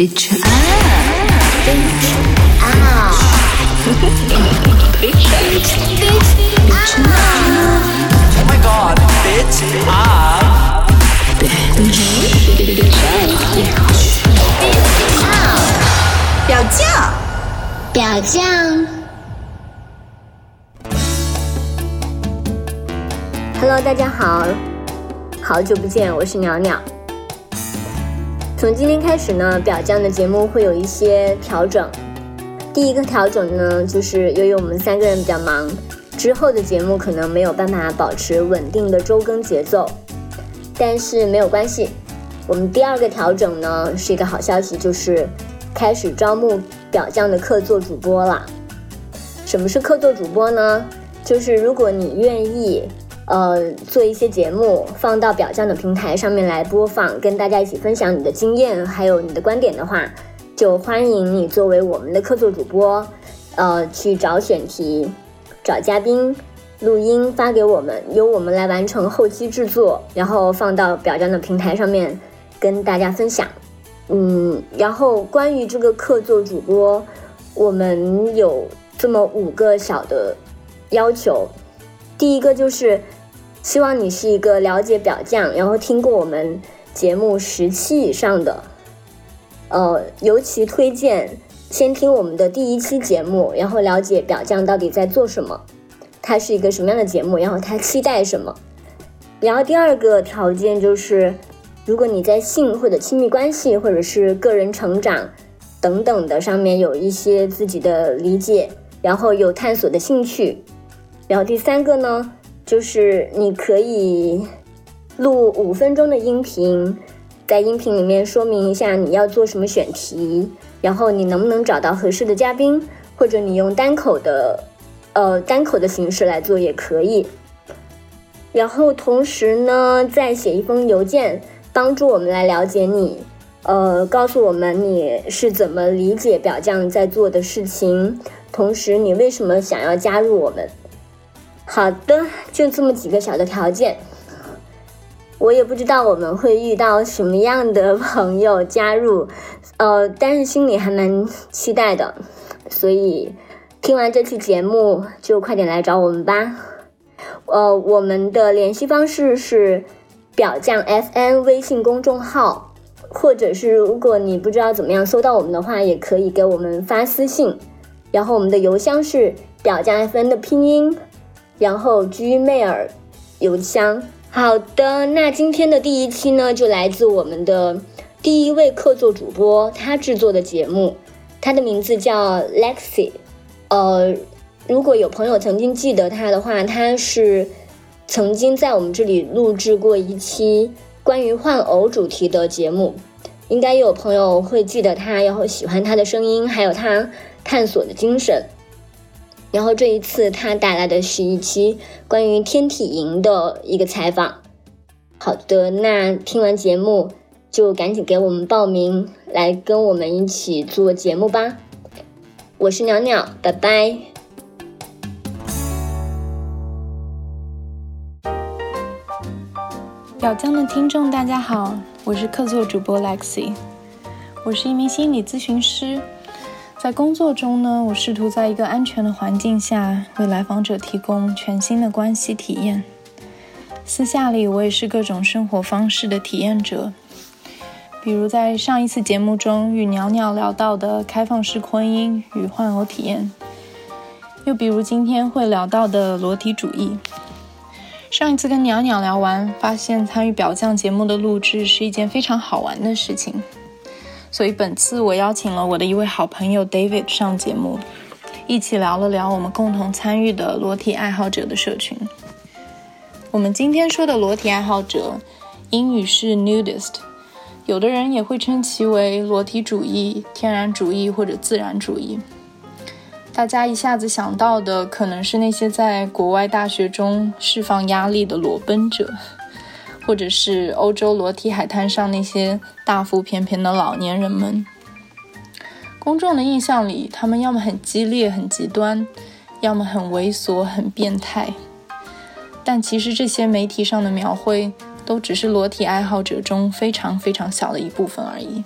Bitch up. Bitch up. Bitch up. Oh my god, bitch up. Bitch up. 表酱，表酱。Hello，大家好，好久不见，我是鸟鸟。从今天开始呢，表酱的节目会有一些调整。第一个调整呢，就是由于我们三个人比较忙，之后的节目可能没有办法保持稳定的周更节奏，但是没有关系。我们第二个调整呢，是一个好消息，就是开始招募表酱的客座主播啦。什么是客座主播呢？就是如果你愿意。呃，做一些节目放到表酱的平台上面来播放，跟大家一起分享你的经验还有你的观点的话，就欢迎你作为我们的客座主播，呃，去找选题、找嘉宾、录音发给我们，由我们来完成后期制作，然后放到表酱的平台上面跟大家分享。嗯，然后关于这个客座主播，我们有这么五个小的要求，第一个就是。希望你是一个了解表酱，然后听过我们节目十期以上的，呃，尤其推荐先听我们的第一期节目，然后了解表酱到底在做什么，它是一个什么样的节目，然后他期待什么。然后第二个条件就是，如果你在性或者亲密关系或者是个人成长等等的上面有一些自己的理解，然后有探索的兴趣。然后第三个呢？就是你可以录五分钟的音频，在音频里面说明一下你要做什么选题，然后你能不能找到合适的嘉宾，或者你用单口的，呃单口的形式来做也可以。然后同时呢，再写一封邮件，帮助我们来了解你，呃，告诉我们你是怎么理解表酱在做的事情，同时你为什么想要加入我们。好的，就这么几个小的条件，我也不知道我们会遇到什么样的朋友加入，呃，但是心里还蛮期待的，所以听完这期节目就快点来找我们吧。呃，我们的联系方式是表酱 FN 微信公众号，或者是如果你不知道怎么样搜到我们的话，也可以给我们发私信，然后我们的邮箱是表酱 FN 的拼音。然后 Gmail 邮箱。好的，那今天的第一期呢，就来自我们的第一位客座主播，他制作的节目，他的名字叫 Lexi。呃，如果有朋友曾经记得他的话，他是曾经在我们这里录制过一期关于换偶主题的节目，应该有朋友会记得他，然后喜欢他的声音，还有他探索的精神。然后这一次他带来的是一期关于天体营的一个采访。好的，那听完节目就赶紧给我们报名，来跟我们一起做节目吧。我是鸟鸟，拜拜。表江的听众大家好，我是客座主播 Lexi，我是一名心理咨询师。在工作中呢，我试图在一个安全的环境下为来访者提供全新的关系体验。私下里，我也是各种生活方式的体验者，比如在上一次节目中与鸟鸟聊到的开放式婚姻与换偶体验，又比如今天会聊到的裸体主义。上一次跟鸟鸟聊完，发现参与表酱节目的录制是一件非常好玩的事情。所以本次我邀请了我的一位好朋友 David 上节目，一起聊了聊我们共同参与的裸体爱好者的社群。我们今天说的裸体爱好者，英语是 nudist，有的人也会称其为裸体主义、天然主义或者自然主义。大家一下子想到的可能是那些在国外大学中释放压力的裸奔者。或者是欧洲裸体海滩上那些大腹便便的老年人们，公众的印象里，他们要么很激烈、很极端，要么很猥琐、很变态。但其实这些媒体上的描绘，都只是裸体爱好者中非常非常小的一部分而已。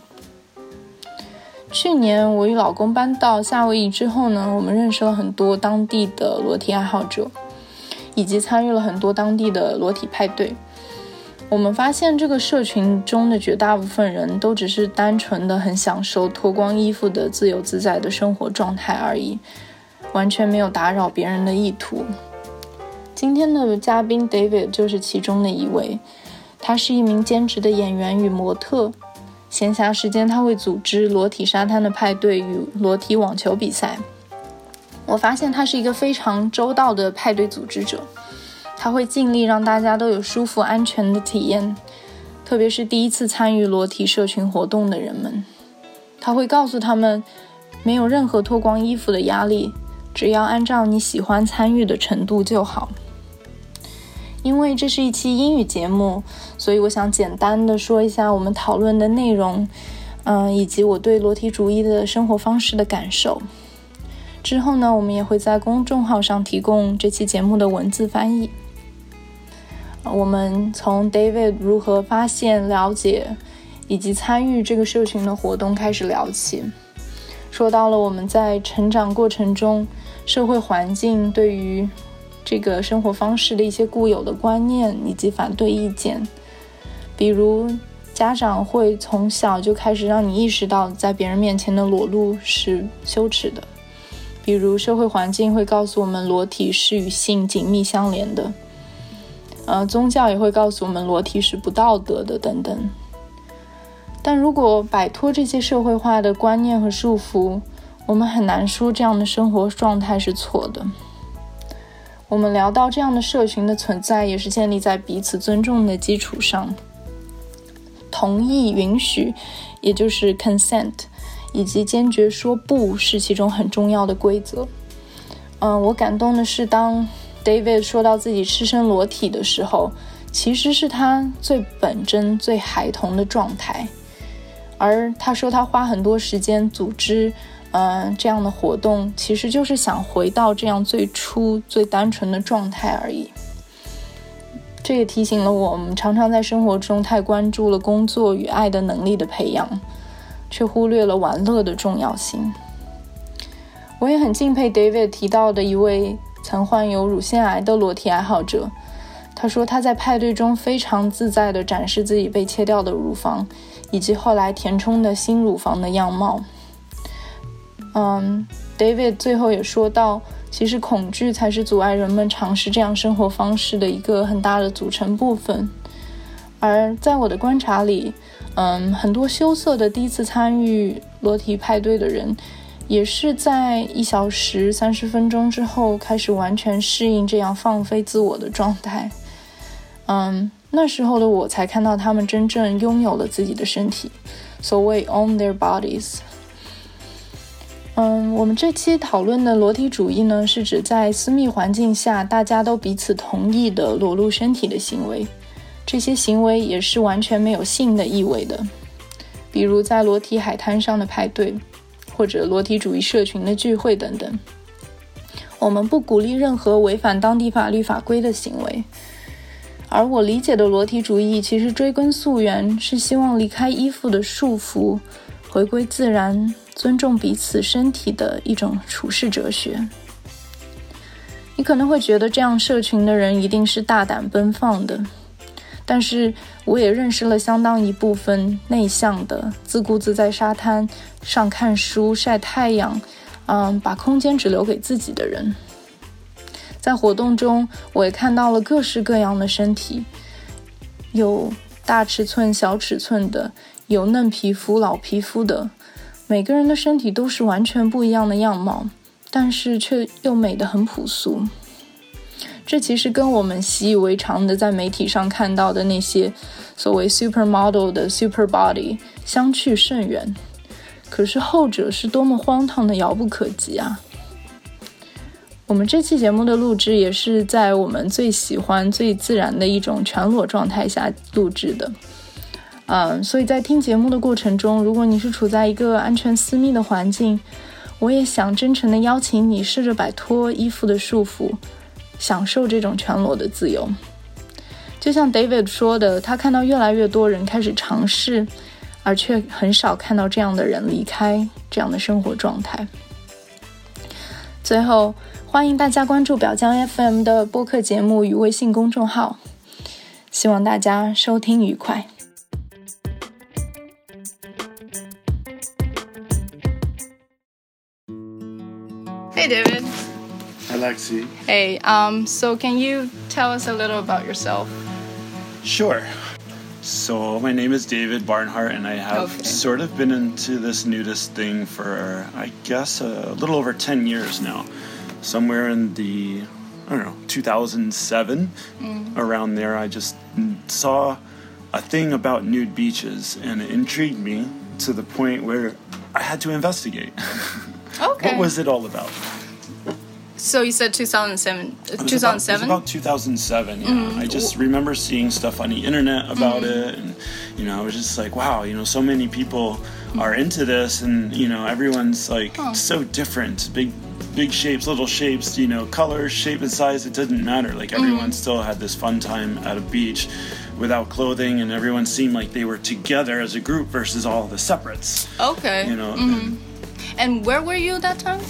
去年我与老公搬到夏威夷之后呢，我们认识了很多当地的裸体爱好者，以及参与了很多当地的裸体派对。我们发现这个社群中的绝大部分人都只是单纯的很享受脱光衣服的自由自在的生活状态而已，完全没有打扰别人的意图。今天的嘉宾 David 就是其中的一位，他是一名兼职的演员与模特。闲暇时间，他会组织裸体沙滩的派对与裸体网球比赛。我发现他是一个非常周到的派对组织者，他会尽力让大家都有舒服、安全的体验，特别是第一次参与裸体社群活动的人们。他会告诉他们，没有任何脱光衣服的压力，只要按照你喜欢参与的程度就好。因为这是一期英语节目，所以我想简单的说一下我们讨论的内容，嗯，以及我对裸体主义的生活方式的感受。之后呢，我们也会在公众号上提供这期节目的文字翻译。我们从 David 如何发现、了解以及参与这个社群的活动开始聊起，说到了我们在成长过程中社会环境对于。这个生活方式的一些固有的观念以及反对意见，比如家长会从小就开始让你意识到在别人面前的裸露是羞耻的；比如社会环境会告诉我们裸体是与性紧密相连的；呃，宗教也会告诉我们裸体是不道德的等等。但如果摆脱这些社会化的观念和束缚，我们很难说这样的生活状态是错的。我们聊到这样的社群的存在，也是建立在彼此尊重的基础上，同意、允许，也就是 consent，以及坚决说不是其中很重要的规则。嗯，我感动的是，当 David 说到自己赤身裸体的时候，其实是他最本真、最孩童的状态，而他说他花很多时间组织。嗯，这样的活动其实就是想回到这样最初最单纯的状态而已。这也提醒了我们，常常在生活中太关注了工作与爱的能力的培养，却忽略了玩乐的重要性。我也很敬佩 David 提到的一位曾患有乳腺癌的裸体爱好者。他说他在派对中非常自在地展示自己被切掉的乳房，以及后来填充的新乳房的样貌。嗯，David 最后也说到，其实恐惧才是阻碍人们尝试这样生活方式的一个很大的组成部分。而在我的观察里，嗯，很多羞涩的第一次参与裸体派对的人，也是在一小时、三十分钟之后开始完全适应这样放飞自我的状态。嗯，那时候的我才看到他们真正拥有了自己的身体，所谓 own their bodies。嗯，我们这期讨论的裸体主义呢，是指在私密环境下大家都彼此同意的裸露身体的行为。这些行为也是完全没有性的意味的，比如在裸体海滩上的派对，或者裸体主义社群的聚会等等。我们不鼓励任何违反当地法律法规的行为。而我理解的裸体主义，其实追根溯源是希望离开衣服的束缚，回归自然。尊重彼此身体的一种处世哲学。你可能会觉得这样社群的人一定是大胆奔放的，但是我也认识了相当一部分内向的、自顾自在沙滩上看书、晒太阳，嗯，把空间只留给自己的人。在活动中，我也看到了各式各样的身体，有大尺寸、小尺寸的，有嫩皮肤、老皮肤的。每个人的身体都是完全不一样的样貌，但是却又美得很朴素。这其实跟我们习以为常的在媒体上看到的那些所谓 supermodel 的 super body 相去甚远。可是后者是多么荒唐的遥不可及啊！我们这期节目的录制也是在我们最喜欢、最自然的一种全裸状态下录制的。嗯，所以在听节目的过程中，如果你是处在一个安全私密的环境，我也想真诚的邀请你试着摆脱衣服的束缚，享受这种全裸的自由。就像 David 说的，他看到越来越多人开始尝试，而却很少看到这样的人离开这样的生活状态。最后，欢迎大家关注表江 FM 的播客节目与微信公众号，希望大家收听愉快。Hey, David. Hi, Lexie. Hey, um, so can you tell us a little about yourself? Sure. So, my name is David Barnhart, and I have Okay. sort of been into this nudist thing for, I guess, a little over 10 years now. Somewhere in the, I don't know, 2007, around there, I just saw a thing about nude beaches, and it intrigued me to the point where I had to investigate. Okay. what was it all about? So you said 2007. uh, It was about- 2007. It was about 2007. Yeah, mm-hmm. I just remember seeing stuff on the internet about mm-hmm. it, and you know, I was just like, wow, you know, so many people are into this, and you know, everyone's like so different, big, big shapes, little shapes, you know, color, shape, and size. It didn't matter. Like mm-hmm. everyone still had this fun time at a beach without clothing, and everyone seemed like they were together as a group versus all the separates. okay. You know. and- And where were you that time?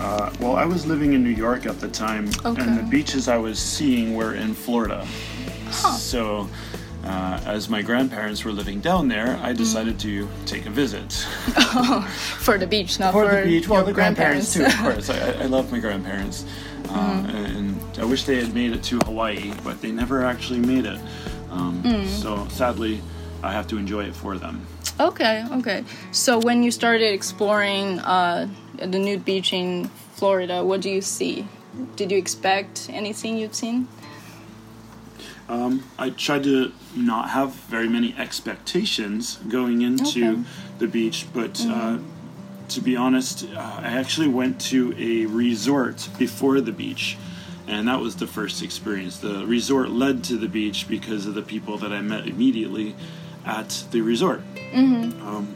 Uh, well, I was living in New York at the time, Okay. and the beaches I was seeing were in Florida. So, uh, as my grandparents were living down there, I decided to take a visit oh, For the beach, not for for, the beach. Well, the grandparents, too, of course. I, I love my grandparents, uh, and I wish they had made it to Hawaii, but they never actually made it. Um, So, sadly, I have to enjoy it for them. okay, okay. So when you started exploring uh, the nude beach in Florida, what do you see? Did you expect anything you've seen? Um, I tried to not have very many expectations going into Okay. the beach, but uh, to be honest, uh, I actually went to a resort before the beach, and that was the first experience. The resort led to the beach because of the people that I met immediately at the resort. Um,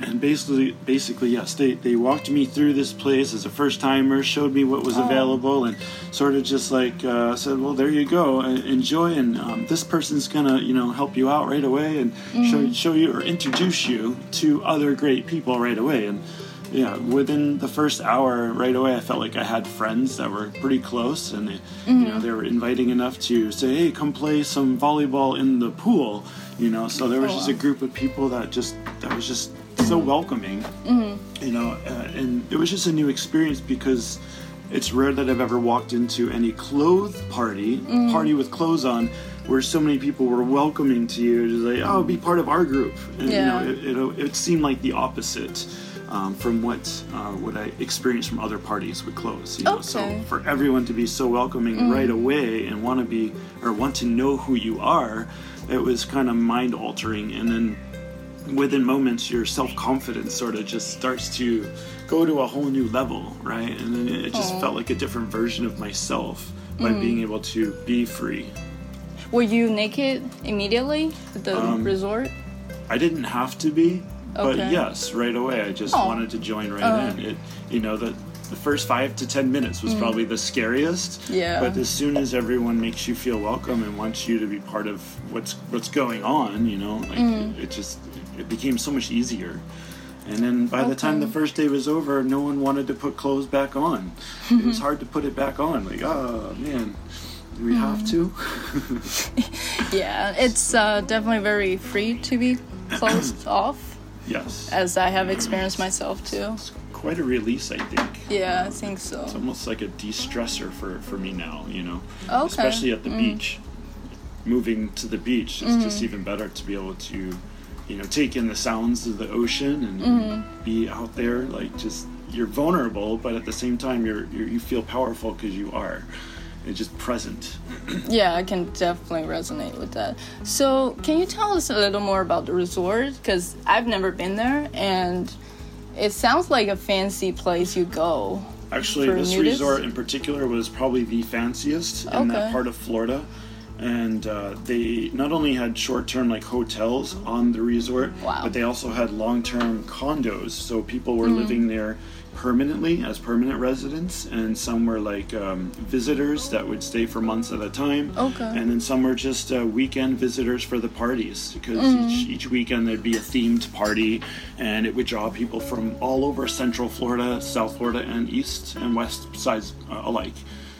and basically, basically, yes, they, they walked me through this place as a first timer, showed me what was available, and sort of just like uh, said, "Well, there you go, enjoy." And um, this person's gonna, you know, help you out right away and show show you or introduce you to other great people right away. And yeah, within the first hour, right away, I felt like I had friends that were pretty close, and they, you know, they were inviting enough to say, "Hey, come play some volleyball in the pool." You know, so there was just a group of people that just that was just so welcoming you know uh, and it was just a new experience because it's rare that i've ever walked into any clothed party party with clothes on where so many people were welcoming to you just like oh be part of our group and Yeah. you know it, it, it seemed like the opposite um, from what uh, what I experienced from other parties with clothes. You know? So for everyone to be so welcoming right away and want to be or want to know who you are, it was kind of mind altering. And then within moments your self-confidence sort of just starts to go to a whole new level right? And then it just felt like a different version of myself by mm. being able to be free. Were you naked immediately at the Um, resort? i didn't have to be but Okay. yes right away. I just Aw. wanted to join right oh. in. It you know the the first five to ten minutes was mm. probably the scariest Yeah. but as soon as everyone makes you feel welcome and wants you to be part of what's what's going on you know like it, it just it became so much easier and then by the time the first day was over no one wanted to put clothes back on it was hard to put it back on like oh man do we have to Yeah, it's uh, definitely very free to be closed off, yes as I have experienced myself too. it's quite a release i think Yeah, I think so. It's almost like a de-stressor for, for me now, you know. Okay. Mm. Especially at the beach. Moving to the beach is just even better to be able to, you know, take in the sounds of the ocean and Mm-hmm. be out there like just you're vulnerable, but at the same time you're, you're you feel powerful because you are. It's just present. Yeah, I can definitely resonate with that. So, can you tell us a little more about the resort? Because I've never been there, and it sounds like a fancy place you go. Actually, this nudists? resort in particular was probably the fanciest in that part of Florida. And uh, they not only had short-term like hotels on the resort, Wow. but they also had long-term condos. So people were living there permanently as permanent residents, and some were like um, visitors that would stay for months at a time. Okay. And then some were just uh, weekend visitors for the parties because Mm-hmm. each, each weekend there'd be a themed party, and it would draw people from all over Central Florida, South Florida, and East and West sides uh, alike.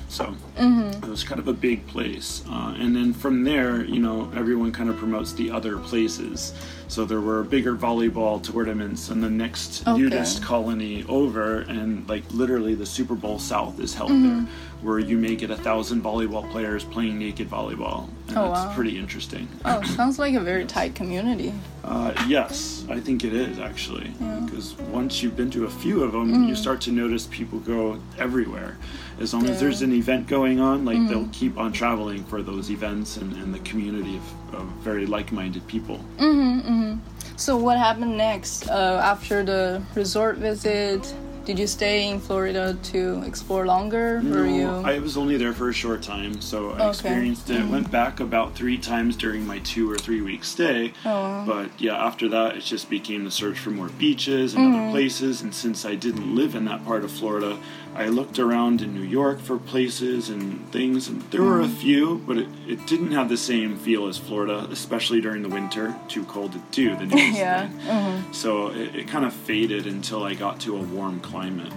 So Mm-hmm. it was kind of a big place. Uh, and then from there, you know, everyone kind of promotes the other places. So there were bigger volleyball tournaments and the next Okay. nudist colony over, and like literally the Super Bowl South is held Mm-hmm. there, where you may get a thousand volleyball players playing naked volleyball. And Oh, it's wow. pretty interesting. Oh, sounds like a very tight community. Uh, yes, I think it is actually. Because once you've been to a few of them, Mm-hmm. you start to notice people go everywhere. As long Yeah. as there's an event going on, like Mm-hmm. they'll keep on traveling for those events and, and the community of, of very like minded people. Mm-hmm. So what happened next uh, after the resort visit? Did you stay in Florida to explore longer, or you? No, I was only there for a short time, so I Okay. Experienced it. Went back about three times during my two or three week stay. Oh, wow. But yeah, after that, it just became the search for more beaches and Mm-hmm. other places. And since I didn't live in that part of Florida, I looked around in New York for places and things. And there were a Mm-hmm. few, but it, it didn't have the same feel as Florida, especially during the winter. Too cold to do the nudist Yeah, thing. So it, it kind of faded until I got to a warm climate.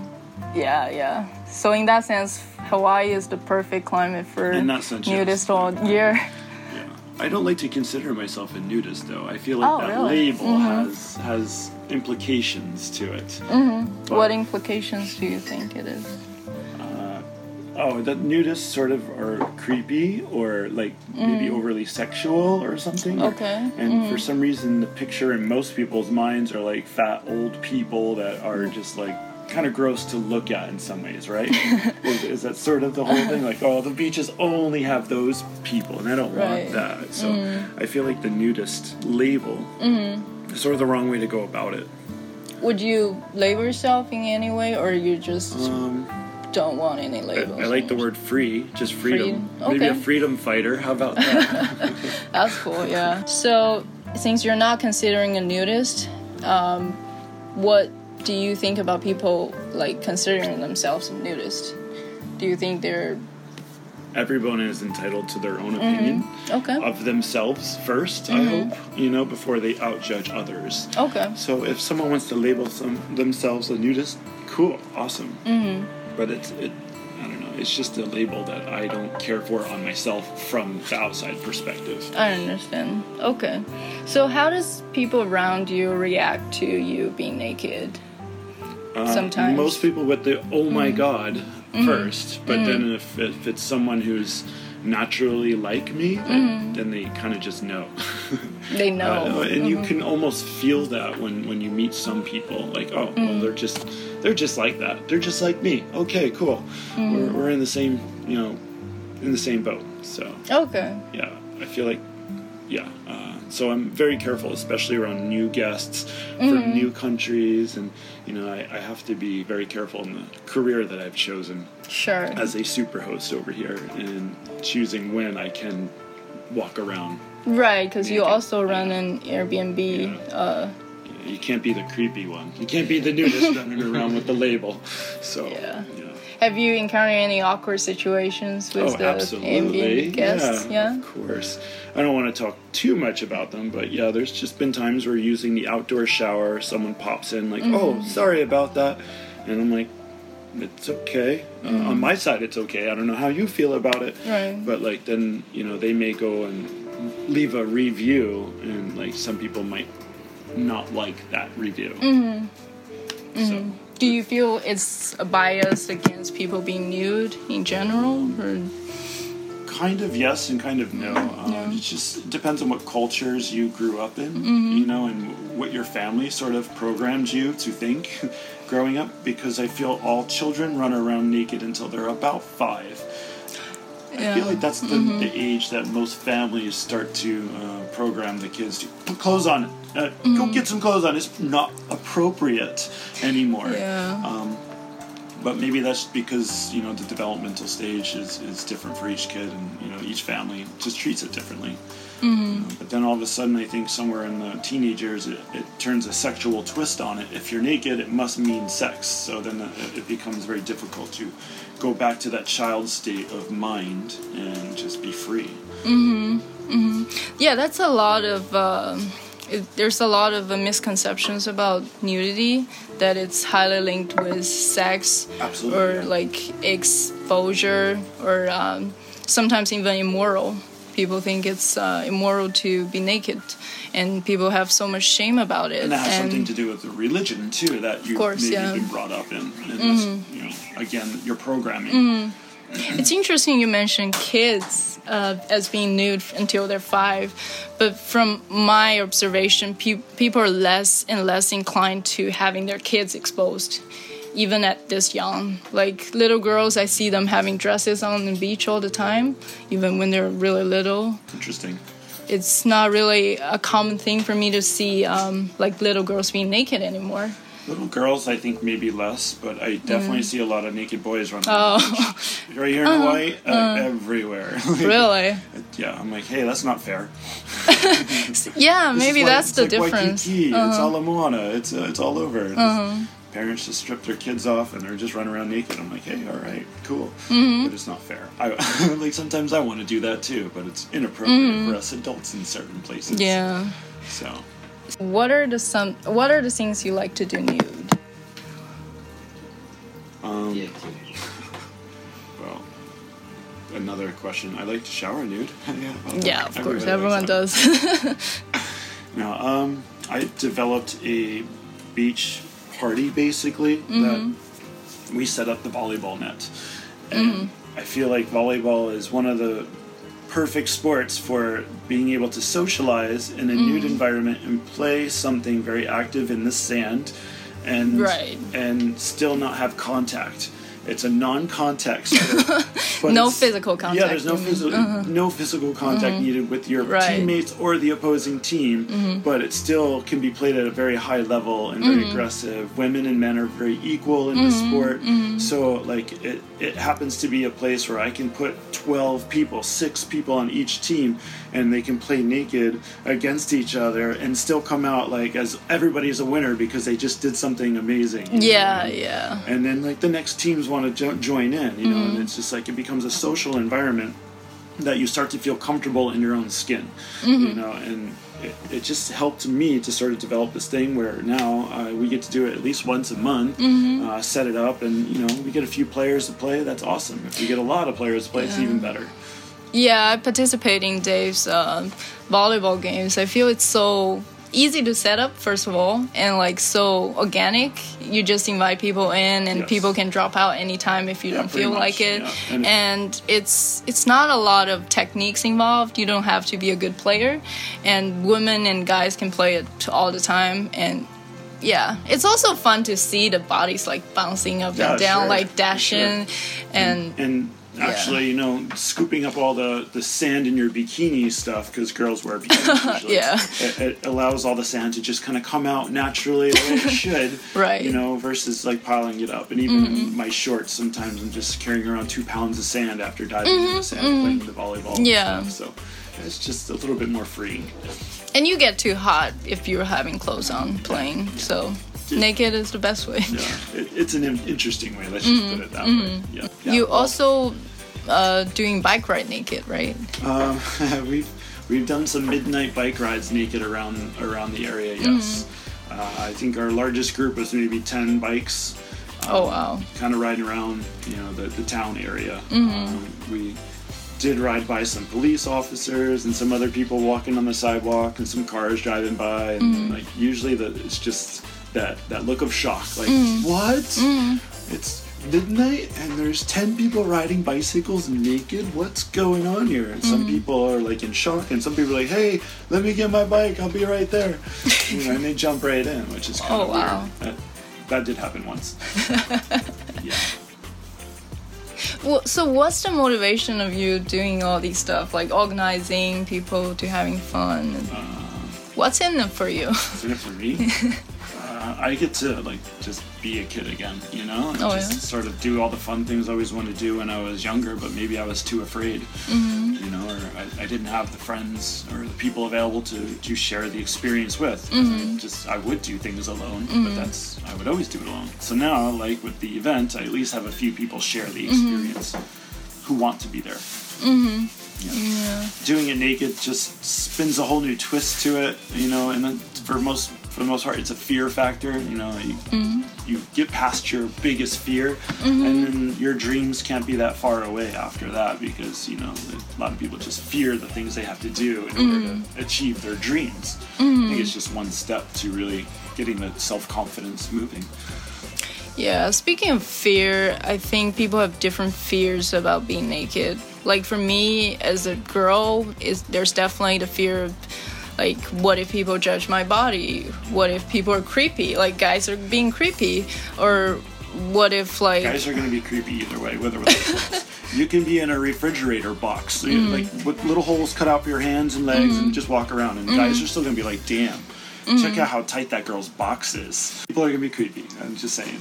yeah, yeah. So in that sense, Hawaii is the perfect climate for In that sense, yes. nudist all year. I don't like to consider myself a nudist, though. I feel like Oh, that really? label has has implications to it. But- What implications do you think it is? Oh, that nudists sort of are creepy or like maybe overly sexual or something. Mm. Okay. Mm-hmm. And for some reason, the picture in most people's minds are like fat old people that are Mm. just like kind of gross to look at in some ways, right? is, is that sort of the whole thing? Like, oh, the beaches only have those people, and I don't Right. want that. So Mm. I feel like the nudist label Mm-hmm. is sort of the wrong way to go about it. Would you label yourself in any way, or you just Um, don't want any I, labels? I like the word free, just freedom. Freedom, Maybe a freedom fighter. How about that? That's cool, yeah. So, since you're not considering a nudist, um, what do you think about people like considering themselves a nudist? Do you think they're Everyone is entitled to their own Mm-hmm. opinion okay? of themselves 1st I hope, you know, before they outjudge others. Okay. So if someone wants to label some themselves a nudist, cool, awesome. Mm-hmm. But it's it, I don't know. It's just a label that I don't care for on myself from the outside perspective. I understand. Okay. So, how does people around you react to you being naked? Uh, Sometimes. most people with the oh my god 1st but then if, if it's someone who's naturally like me, then, Mm-hmm. then they kind of just know. They know. Uh, and Mm-hmm. you can almost feel that when when you meet some people like oh well they're just they're just like that they're just like me okay cool Mm-hmm. we're, we're in the same you know in the same boat so okay. yeah i feel like yeah uh, so i'm very careful especially around new guests Mm-hmm. from new countries and you know I, I have to be very careful in the career that i've chosen Sure. as a super host over here and choosing when i can walk around Right, because you also run an Airbnb. Yeah. Uh, You can't be the creepy one. You can't be the nudist running around with the label. So Yeah. Yeah. have you encountered any awkward situations with Oh, the absolutely. Guests? Yeah, of course. I don't want to talk too much about them, but yeah, there's just been times where using the outdoor shower, someone pops in like, "Oh, Mm-hmm. sorry about that," and I'm like, "It's okay." Uh, on my side, it's okay. I don't know how you feel about it, Mm-hmm. Right. but like then you know they may go and leave a review, and like some people might not like that review. Mm-hmm. So. Do you feel it's a bias against people being nude in general? Or Kind of yes and kind of no. Um, Yeah. It just depends on what cultures you grew up in, Mm-hmm. you know, and what your family sort of programmed you to think growing up. Because I feel all children run around naked until they're about five. I feel like that's the, Mm-hmm. the age that most families start to uh, program the kids to put clothes on. Uh, Mm-hmm. Go get some clothes on. It's not appropriate anymore. yeah. Um, but maybe that's because you know the developmental stage is, is different for each kid, and you know each family just treats it differently. You know, but then all of a sudden, I think somewhere in the teenage years, it, it turns a sexual twist on it. If you're naked, it must mean sex. So then it, it becomes very difficult to go back to that child state of mind and just be free. Mm-hmm. Yeah, that's a lot of. um it, there's a lot of uh, misconceptions about nudity that it's highly linked with sex Absolutely, or yeah. like exposure or um, sometimes even immoral. People think it's uh, immoral to be naked, and people have so much shame about it. And that has something to do with the religion too that you course, maybe yeah. Mm-hmm. been brought up in. And this, you know, again, your programming. It's interesting you mentioned kids uh, as being nude until they're five, but from my observation, pe- people are less and less inclined to having their kids exposed, even at this young. Like little girls, I see them having dresses on the beach all the time, even when they're really little. Interesting. It's not really a common thing for me to see um, like little girls being naked anymore. Little girls, I think maybe less, but I definitely see a lot of naked boys running. Mm. Oh. right here in Hawaii, uh, everywhere. Like, Really? Yeah, I'm like, hey, that's not fair. Yeah, maybe that's the like difference. Uh-huh. Waikiki. It's Ala Moana. It's uh, it's all over. Just- Parents just strip their kids off and they're just running around naked. I'm like, hey, all right, cool, Mm-hmm. but it's not fair. I like sometimes I want to do that too, but it's inappropriate Mm-hmm. for us adults in certain places. Yeah. So What are the some? What are the things you like to do nude? Um, well, another question. I like to shower nude. yeah, well, Yeah, of course, everybody everyone that. does. Now, um, I developed a beach party basically Mm-hmm. that we set up the volleyball net, and I feel like volleyball is one of the perfect sports for being able to socialize in a nude Mm-hmm. environment and play something very active in the sand and Right. and still not have contact. It's a non-contact sport. No physical Yeah, contact, there's no you mean. physical uh-huh. no physical contact mm-hmm. needed with your Right. teammates or the opposing team, mm-hmm. but it still can be played at a very high level and very mm-hmm. aggressive. Women and men are very equal in the sport, so like it it happens to be a place where I can put 12 people, six people on each team, and they can play naked against each other and still come out like as everybody's a winner because they just did something amazing. you know? yeah, yeah. and then like the next teams want to jo- join in you know Mm-hmm. and it's just like it becomes a social environment that you start to feel comfortable in your own skin Mm-hmm. you know and it, it just helped me to sort of develop this thing where now uh, we get to do it at least once a month Mm-hmm. uh, set it up and you know we get a few players to play that's awesome if we get a lot of players to play it's even better Yeah, I participate in Dave's uh, volleyball games. I feel it's so easy to set up, first of all, and like so organic. You just invite people in, and Yes. people can drop out anytime if you Yeah, don't feel much, like it. yeah. And- And it's it's not a lot of techniques involved. You don't have to be a good player, and women and guys can play it all the time. And yeah, it's also fun to see the bodies like bouncing up Yeah, and down, sure, like dashing, and and actually you know scooping up all the the sand in your bikini stuff because girls wear bikinis usually, Yeah. it, it allows all the sand to just kind of come out naturally the way it should Right. Mm-hmm. you know versus like piling it up and even in my shorts sometimes i'm just carrying around two pounds of sand after diving into the sand and playing the volleyball Mm-hmm. Yeah. stuff, so it's just a little bit more freeing And you get too hot if you're having clothes on playing. So naked is the best way. yeah it, it's an interesting way let's just put it that way yeah, yeah Mm-hmm. You well, also uh, doing bike ride naked, right? Um, we've we've done some midnight bike rides naked around around the area. Yes, uh, I think our largest group was maybe ten bikes. oh wow. Kind of riding around, you know, the the town area. Um, we did ride by some police officers and some other people walking on the sidewalk and some cars driving by. And like usually, the it's just that that look of shock, like what? It's midnight and there's 10 people riding bicycles naked what's going on here and some people are like in shock and some people are like hey let me get my bike i'll be right there you know, and they jump right in which is kind Oh, of wow. weird that, that did happen once yeah Well, so what's the motivation of you doing all these stuff, like organizing people to having fun? And what's in it for you? Is it for me? uh, I get to like just be a kid again, you know, and Oh, just yeah. sort of do all the fun things I always wanted to do when I was younger, but maybe I was too afraid, Mm-hmm. you know, or I, I didn't have the friends or the people available to to share the experience with. Mm-hmm. I just I would do things alone, but that's I would always do it alone. So now, like with the event, I at least have a few people share the Mm-hmm. experience who want to be there. Yeah. doing it naked just spins a whole new twist to it, you know. And then for most for the most part, it's a fear factor. You know, you, you get past your biggest fear, and mm-hmm. then your dreams can't be that far away after that because you know a lot of people just fear the things they have to do in order to mm-hmm. achieve their dreams. I think mm-hmm. it's just one step to really getting the self confidence moving. Yeah, speaking of fear, I think people have different fears about being naked. Like for me as a girl, is there's definitely the fear of like what if people judge my body? What if people are creepy? Like guys are being creepy or what if like Guys are going to be creepy either way, whether. You can be in a refrigerator box, know, like mm. with little holes cut out for your hands and legs, and mm-hmm. just walk around, and guys mm-hmm. are still going to be like, "Damn, mm-hmm. check out how tight that girl's box is." People are to be creepy. I'm just saying.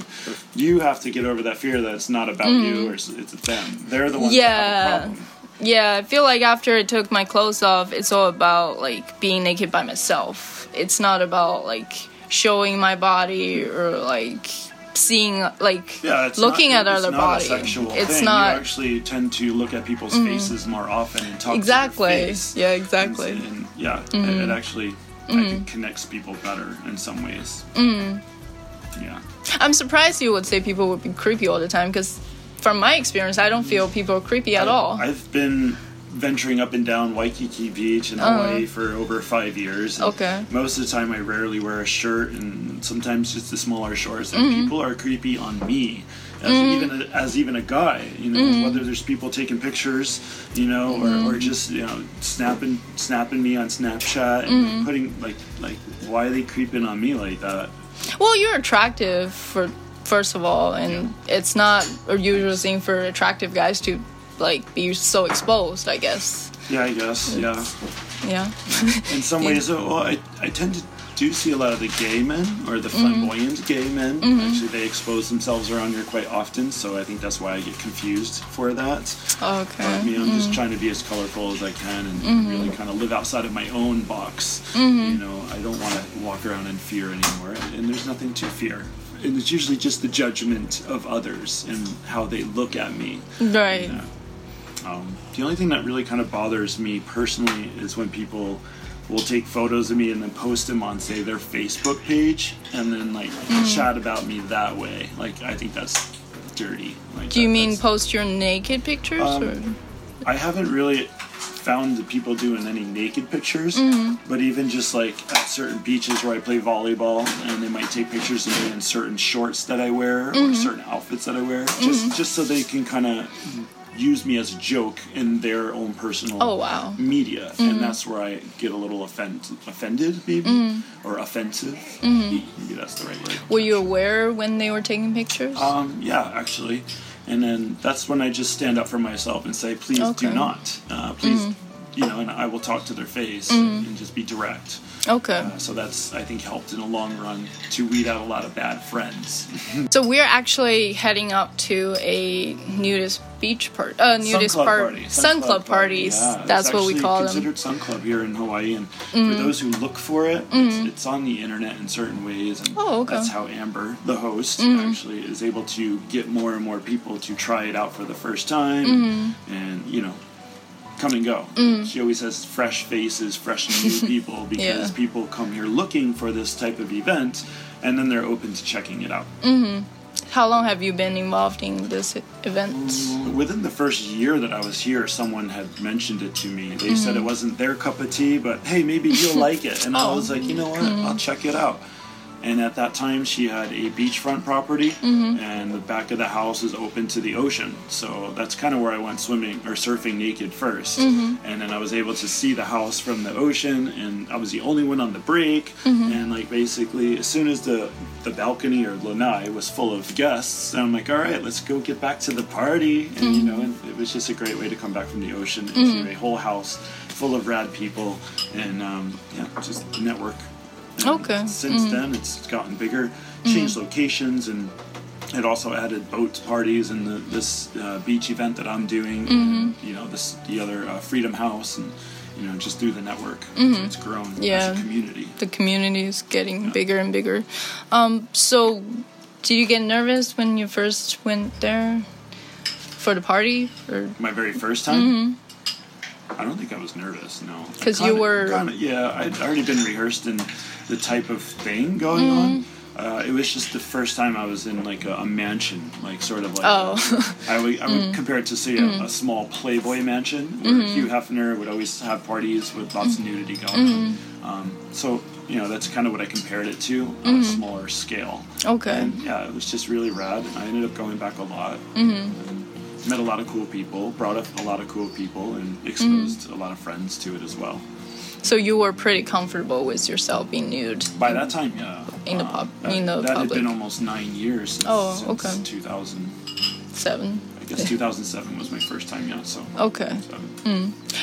You have to get over that fear that it's not about you or it's, it's them. They're the ones that have Yeah. Yeah, I feel like after I took my clothes off, it's all about like being naked by myself. It's not about like showing my body or like seeing like Yeah, looking not, at other body. Sexual it's thing. not Mm-hmm. You actually tend to look at people's faces more often and talk exactly. to their face. Yeah, exactly. Mm-hmm. And, and, yeah, it, it actually I think connects people better in some ways. Mm. Yeah. I'm surprised you would say people would be creepy all the time because from my experience, I don't feel people are creepy at I- all. I've been venturing up and down Waikiki Beach in Hawaii for over five years. Uh-huh. Okay. Most of the time, I rarely wear a shirt, and sometimes just the smaller shorts. And Mm-hmm. people are creepy on me. As even a, as even a guy, you know, Mm-hmm. whether there's people taking pictures, you know, or, or just you know snapping snapping me on Snapchat and Mm-hmm. putting like like why are they creeping on me like that? Well, you're attractive for first of all, and it's not a usual thing for attractive guys to like be so exposed. I guess. Yeah, I guess. Yeah. Yeah. in some ways, well, I, I tend to do see a lot of the gay men or the Mm-hmm. flamboyant gay men. Actually, they expose themselves around here quite often, so I think that's why I get confused for that. Okay. I mean, I'm Mm-hmm. just trying to be as colorful as I can and really kind of live outside of my own box. Mm-hmm. You know, I don't want to walk around in fear anymore, and there's nothing to fear. And it's usually just the judgment of others and how they look at me. Right. Yeah. Um, the only thing that really kind of bothers me personally is when people will take photos of me and then post them on, say, their Facebook page, and then like Mm. chat about me that way. Like, I think that's dirty. Like, Do you that- mean post your naked pictures? Um, or? I haven't really found the people doing any naked pictures, Mm-hmm. but even just like at certain beaches where I play volleyball, and they might take pictures of me in certain shorts that I wear or Mm-hmm. certain outfits that I wear, just just so they can kind of use me as a joke in their own personal Oh, wow. media, and that's where I get a little offend offended, maybe or offensive. Maybe that's the right word. Were you aware when they were taking pictures? Um, yeah, actually. And then that's when I just stand up for myself and say, please Okay. do not. Uh, please, you know, and I will talk to their face and, and just be direct. okay. Uh, so that's, I think, helped in the long run to weed out a lot of bad friends. So we're actually heading up to a nudist beach part, uh, nudist Sun Club part, party. Sun, Club parties. Yeah, That's what we call them. Mm-hmm. considered Sun Club here in Hawaii, and for those who look for it, it's, it's on the internet in certain ways, and Oh, okay. Mm-hmm. that's how Amber, the host, actually is able to get more and more people to try it out for the first time, Mm-hmm. and you know, come and go. Mm. She always has fresh faces, fresh new people because Yeah. people come here looking for this type of event, and then they're open to checking it out. How long have you been involved in this event? Within the first year that I was here, someone had mentioned it to me. They said Mm-hmm. it wasn't their cup of tea, but hey, maybe you'll like it. And Oh. I was like, you know what? Mm-hmm. I'll check it out. And at that time, she had a beachfront property, Mm-hmm. and the back of the house is open to the ocean. So that's kind of where I went swimming or surfing naked 1st Mm-hmm. And then I was able to see the house from the ocean, and I was the only one on the break. Mm-hmm. And like basically, as soon as the the balcony or lanai was full of guests, I'm like, all right, let's go get back to the party. And Mm-hmm. you know, and it was just a great way to come back from the ocean into a whole house full of rad people, and um, yeah, just network. Okay. Since then, it's gotten bigger. changed locations and it also added boat parties and the, this uh, beach event that I'm doing. And, you know, this the other uh, Freedom House and you know just through the network, it's, it's grown Yeah. as a community. the community is getting bigger and bigger. Um, so, did you get nervous when you first went there for the party, or My very first time. I don't think I was nervous. No, Mm-hmm. 'Cause I you were- kinda- yeah, I'd already been rehearsed in the type of thing going on. Mm-hmm. Uh, it was just the first time I was in like a, a mansion, like sort of like. Oh. I would, I would compare it to say a, a small Playboy mansion where Hugh Hefner would always have parties with lots of nudity going on. Um, so you know that's kind of what I compared it to on a smaller scale. okay? And yeah, it was just really rad. I ended up going back a lot. And met a lot of cool people, brought up a lot of cool people, and exposed a lot of friends to it as well. So you were pretty comfortable with yourself being nude. By that time, yeah. In the uh, pub- that, in the that had been almost nine years since, Oh, okay. 2000. Seven. I guess 2007 was my first time, yeah. So. Okay. so-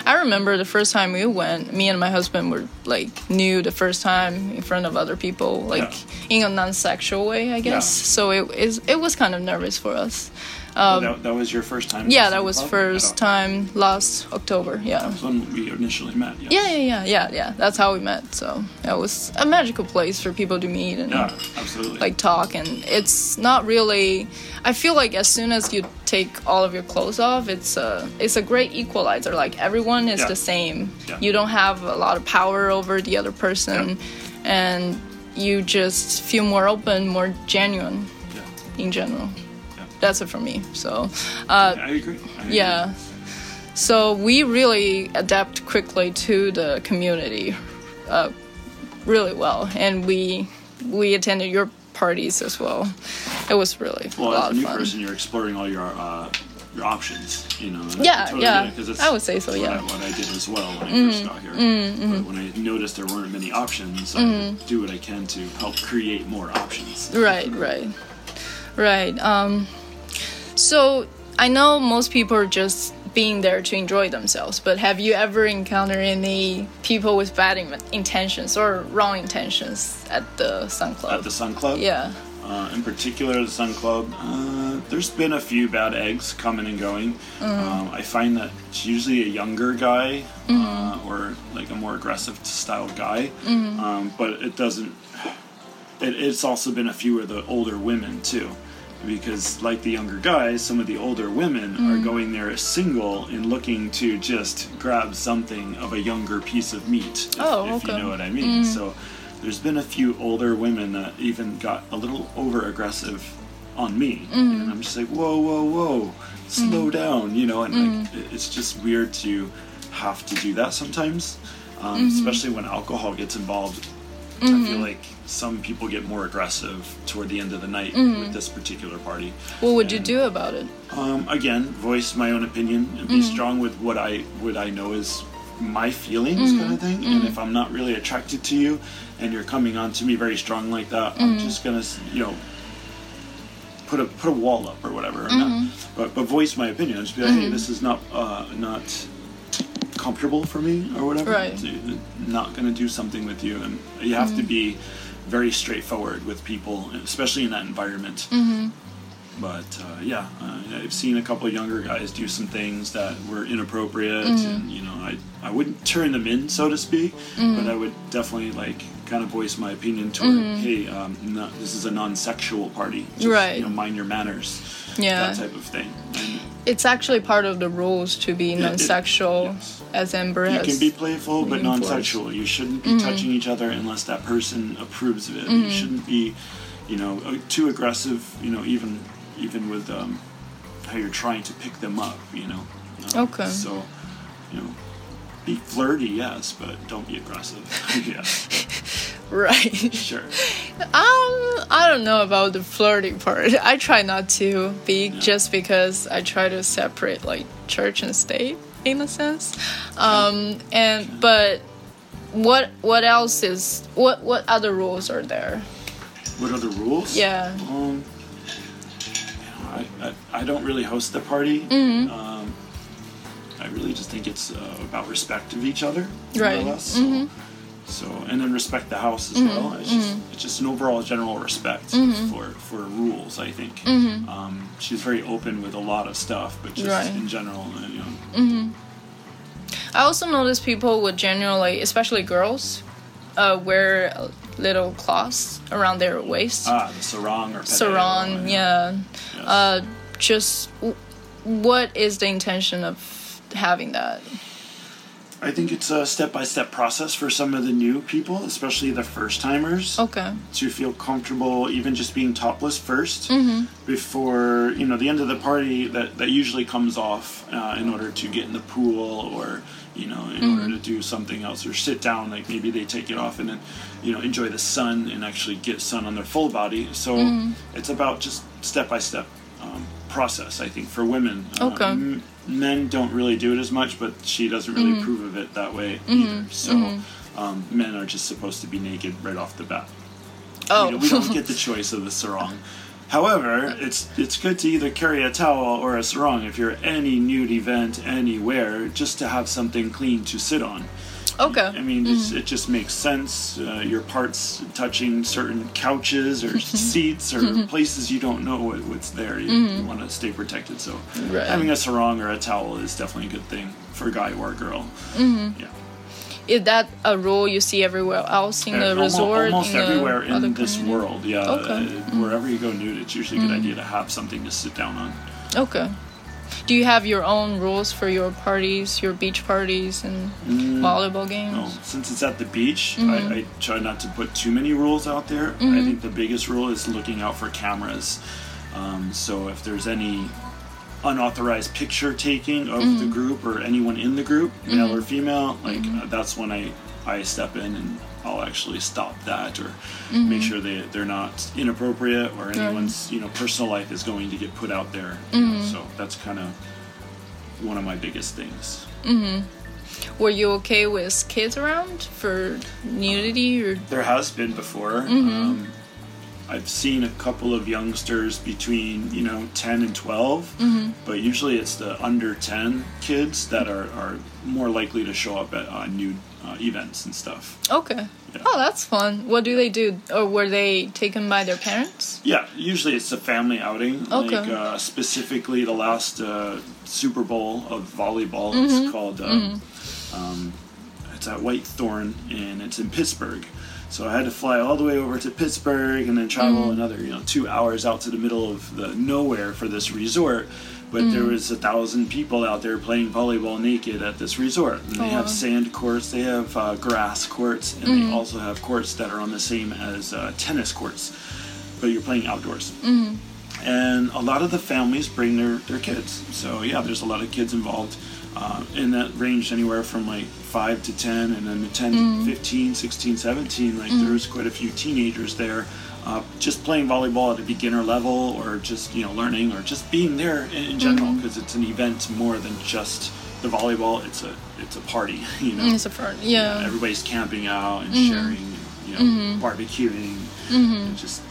I remember the first time we went, me and my husband were like new the first time in front of other people, like in a non-sexual way, I guess. Yeah. So it is it was kind of nervous for us. Oh, that, that was your first time? Um, Yeah, that was first time last October. Yeah. That was when we initially met. Yes. Yeah, yeah, yeah, yeah, yeah. That's how we met. So it was a magical place for people to meet and Yeah, absolutely. like talk. And it's not really. I feel like as soon as you take all of your clothes off, it's a it's a great equalizer. Like everyone is Yeah. the same. Yeah. You don't have a lot of power over the other person, and you just feel more open, more genuine in general. That's it for me. So. Uh, I agree. I agree. yeah. So we really adapt quickly to the community, uh, really well, and we we attended your parties as well. It was really fun. Well, as a new fun. person, you're exploring all your uh, your options. You know. Yeah, totally yeah. I would say so, yeah. Mm-hmm. I, what I did as well when I first got here. But when I noticed there weren't many options, I do what I can to help create more options. Right, right, right. Um, so I know most people are just being there to enjoy themselves, but have you ever encountered any people with bad in- intentions or wrong intentions at the Sun Club? At the Sun Club, yeah. uh, in particular the Sun Club, uh, there's been a few bad eggs coming and going. Mm-hmm. Um, I find that it's usually a younger guy Mm-hmm. uh, or like a more aggressive style guy, Mm-hmm. um, but it doesn't. It, it's also been a few of the older women too. Because, like the younger guys, some of the older women Mm-hmm. are going there single and looking to just grab something of a younger piece of meat. If, Oh, okay. Mm-hmm. you know what I mean. So, there's been a few older women that even got a little over aggressive on me, Mm-hmm. and I'm just like, whoa, whoa, whoa, slow down, you know. And like, Mm-hmm. it's just weird to have to do that sometimes, um, Mm-hmm. especially when alcohol gets involved. I feel mm-hmm. like some people get more aggressive toward the end of the night Mm-hmm. with this particular party. What would you do about it? Um, again, voice my own opinion and be mm-hmm. strong with what I what I know is my feelings kind of mm-hmm. thing. And if I'm not really attracted to you, and you're coming on to me very strong like that, I'm just gonna you know put a put a wall up or whatever. or not- but but voice my opinion. Just be like, hey, this is not uh, not comfortable for me or whatever. Right. So, not gonna do something with you, and you have to be very straightforward with people, especially in that environment. But uh, yeah, uh, I've seen a couple younger guys do some things that were inappropriate, and you know, I I wouldn't turn them in, so to speak, but I would definitely like kind of voice my opinion toward, hey, um, no, this is a non-sexual party, Just, Right. You know, mind your manners, Yeah. that type of thing. And It's actually part of the rules to be it- non-sexual, yes. as Amber you can be playful but non-sexual. You shouldn't Mm-hmm. be touching each other unless that person approves of it. You shouldn't be, you know, uh, too aggressive. You know, even even with um, how you're trying to pick them up. You know. Uh, Okay. So, you know, be flirty, yes, but don't be aggressive. yes, right. sure. Um, I don't know about the flirting part. I try not to be just because I try to separate like church and state in a sense. Um, and but what what else is what what other rules are there? What are the rules? Yeah. Um, I, I, I don't really host the party. Mm-hmm. Um, I really just think it's uh, about respect of each other, Right. Mm-hmm. or less. So, So and then respect the house as Mm-hmm. well. It's just it's just an overall general respect for for rules. I think um, she's very open with a lot of stuff, but just Mm-hmm. Right. in general, uh, you know. I also notice people would generally, especially girls, uh, wear little cloths around their waist. Ah, the sarong or sarong, yeah. Yes. Uh, just w- what is the intention of having that? I think it's a step by step process for some of the new people, especially the first timers. Okay. to feel comfortable even just being topless 1st before you know the end of the party that that usually comes off uh, in order to get in the pool or you know in order to do something else or sit down like maybe they take it off and then you know enjoy the sun and actually get sun on their full body so it's about just step by step um, process i think for women Okay. m- men don't really do it as much but she doesn't really mm-hmm. approve of it that way mm-hmm. either so mm-hmm. um, men are just supposed to be naked right off the bat Oh. you know, we don't get the choice of the sarong. However, it's it's good to either carry a towel or a sarong if you're at any nude event anywhere, just to have something clean to sit on. Okay. I mean, it's, mm-hmm. it just makes sense. Uh, your parts touching certain couches or mm-hmm. seats or mm-hmm. places you don't know what, what's there. You, you want to stay protected. So, Right. having a sarong or a towel is definitely a good thing for a guy or a girl. Yeah. Is that a rule you see everywhere else in Uh, the almo- resort? almost in the everywhere other in this community? world. Yeah, Okay. uh, wherever you go nude, it's usually a good idea to have something to sit down on. Okay. Do you have your own rules for your parties, your beach parties, and mm, volleyball games? No, since it's at the beach, I, mm-hmm. I try not to put too many rules out there. I mm-hmm. think the biggest rule is looking out for cameras. Um, so if there's any unauthorized picture taking of the mm-hmm. group or anyone in the group, male or female, like uh, that's when I I step in and I'll actually stop that or make mm-hmm. sure they they're not inappropriate or anyone's you know personal life is going to get put out there. know, mm-hmm. so that's kind of one of my biggest things. Mm-hmm. Were you okay with kids around for nudity um, or? There has been before. Um, I've seen a couple of youngsters between you know 10 and 12, but usually it's the under 10 kids that are, are more likely to show up at uh, nude uh, events and stuff. Okay. Yeah. Oh, that's fun. What do they do? Or were they taken by their parents? Yeah, usually it's a family outing. Okay. Like uh, specifically, the last uh, Super Bowl of volleyball. Mm-hmm. It's called. Um, um, it's at Whitethorn, and it's in Pittsburgh. So I had to fly all the way over to Pittsburgh and then travel Mm-hmm. another, you know, two hours out to the middle of the nowhere for this resort. But there Mm-hmm. was a thousand people out there playing volleyball naked at this resort. And they Oh, have sand courts, they have uh, grass courts, and Mm-hmm. they also have courts that are on the same as uh, tennis courts. But you're playing outdoors Mm-hmm. and a lot of the families bring their, their kids. So yeah, there's a lot of kids involved. Uh, and that ranged anywhere from like 5 to 10 and then the 10 to 15 16 17 like there was quite a few teenagers there uh, just playing volleyball at a beginner level or just you know learning or just being there in, in general mm-hmm. because it's an event more than just the volleyball it's a it's a party you know? It's a party Yeah. everybody's camping out and mm-hmm. sharing you know mm-hmm. barbecuing and just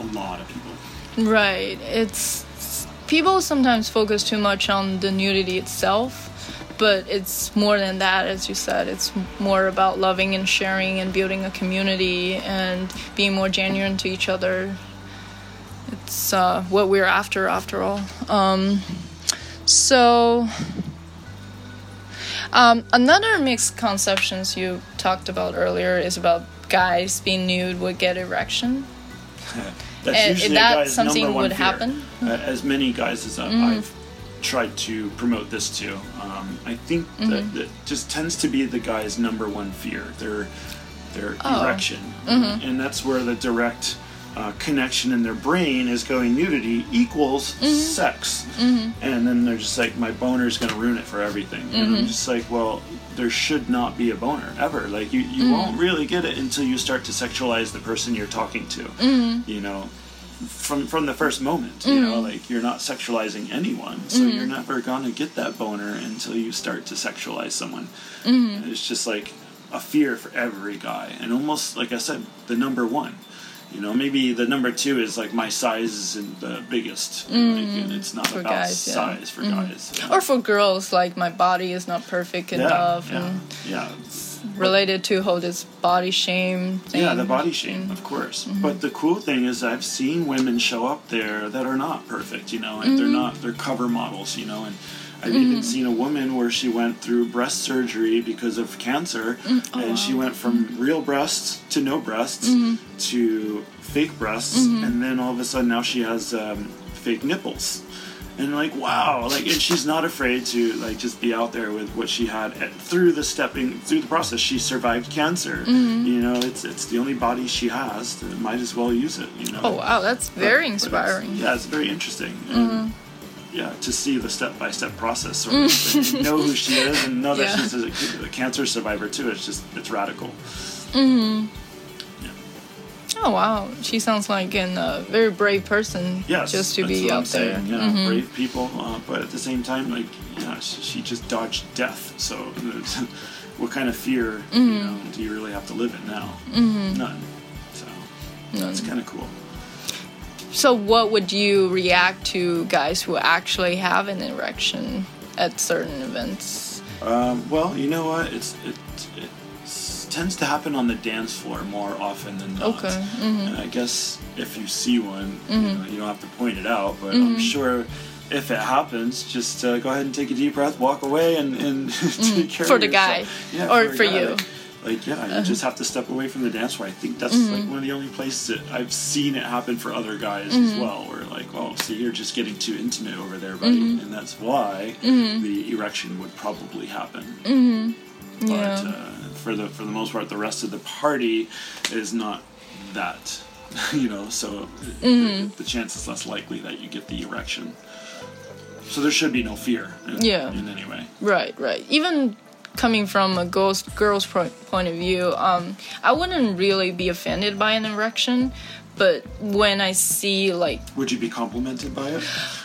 a lot of people. Right. It's people sometimes focus too much on the nudity itself, but it's more than that as you said. It's more about loving and sharing and building a community and being more genuine to each other. It's uh, what we're after after all. Um, so um, another misconceptions you talked about earlier is about guys being nude would get erection. That's And usually that something number one would fear. happen? Uh, as many guys as uh, I've tried to promote this to, um, I think that, mm-hmm. that just tends to be the guy's number one fear. Their their Oh. erection, mm-hmm. and that's where the direct. Uh, connection in their brain is going nudity equals mm-hmm. sex, and then they're just like, my boner is going to ruin it for everything. And I'm just like, well, there should not be a boner ever. Like you, you mm. won't really get it until you start to sexualize the person you're talking to. You know, from from the first moment. You know, mm. like you're not sexualizing anyone, so mm. you're never gonna get that boner until you start to sexualize someone. Mm-hmm. And It's just like a fear for every guy, and almost like I said, the number one. You know, maybe the number two is like my size isn't the biggest. Like, and mm. it's not For about guys, yeah. size for mm-hmm. guys. Or for girls, like my body is not perfect yeah, enough. yeah, And yeah. Related to whole this body shame thing. Yeah, the body shame, of course. Mm-hmm. But the cool thing is, I've seen women show up there that are not perfect. You know, like they're mm-hmm. not they're cover models. You know, and I've even mm-hmm. seen a woman where she went through breast surgery because of cancer, mm, and she oh. went from real breasts to no breasts to fake breasts, and then all of a sudden now she has um, fake nipples. And like wow, like and she's not afraid to like just be out there with what she had and through the stepping through the process. She survived cancer. Mm-hmm. You know, it's it's the only body she has. Might as well use it. You know. Oh wow, that's very but inspiring. Mm-hmm. yeah, it's very interesting. And, mm-hmm. Yeah, to see the step by step process, sort of, mm. and know who she is, and know that Yeah. she's a, a cancer survivor too. It's just it's radical. Mm-hmm. Oh wow, she sounds like an, a very brave person. Yes, just to be out there. saying. Yeah, Mhm. brave people, uh, but at the same time, like yeah, she, she just dodged death. So, what kind of fear Mm-hmm. know do you really have to live in now? None. So that's kind of cool. So, what would you react to guys who actually have an erection at certain events? Um, well, you know what? It's it, it tends to happen on the dance floor more often than not. Okay, mhm. And I guess if you see one, you, Mm-hmm. know, you don't have to point it out, but I'm sure if it happens, just uh, go ahead and take a deep breath, walk away, and, and take care Mm. For of the guy. Yeah, Or a for guy. you. Uh-huh. Like, yeah, you just have to step away from the dance floor. I think that's Mm-hmm. like one of the only places that I've seen it happen for other guys Mm-hmm. as well. Where like, oh, see, you're just getting too intimate over there, buddy, Mm-hmm. and that's why the erection would probably happen. But Yeah. uh, for the for the most part, the rest of the party is not that, you know. So Mm-hmm. the, the chance is less likely that you get the erection. So there should be no fear. In, Yeah. In any way. Right, right. Even coming from a girl's girl's point of view, um, I wouldn't really be offended by an erection. But when I see like Would you be complimented by it?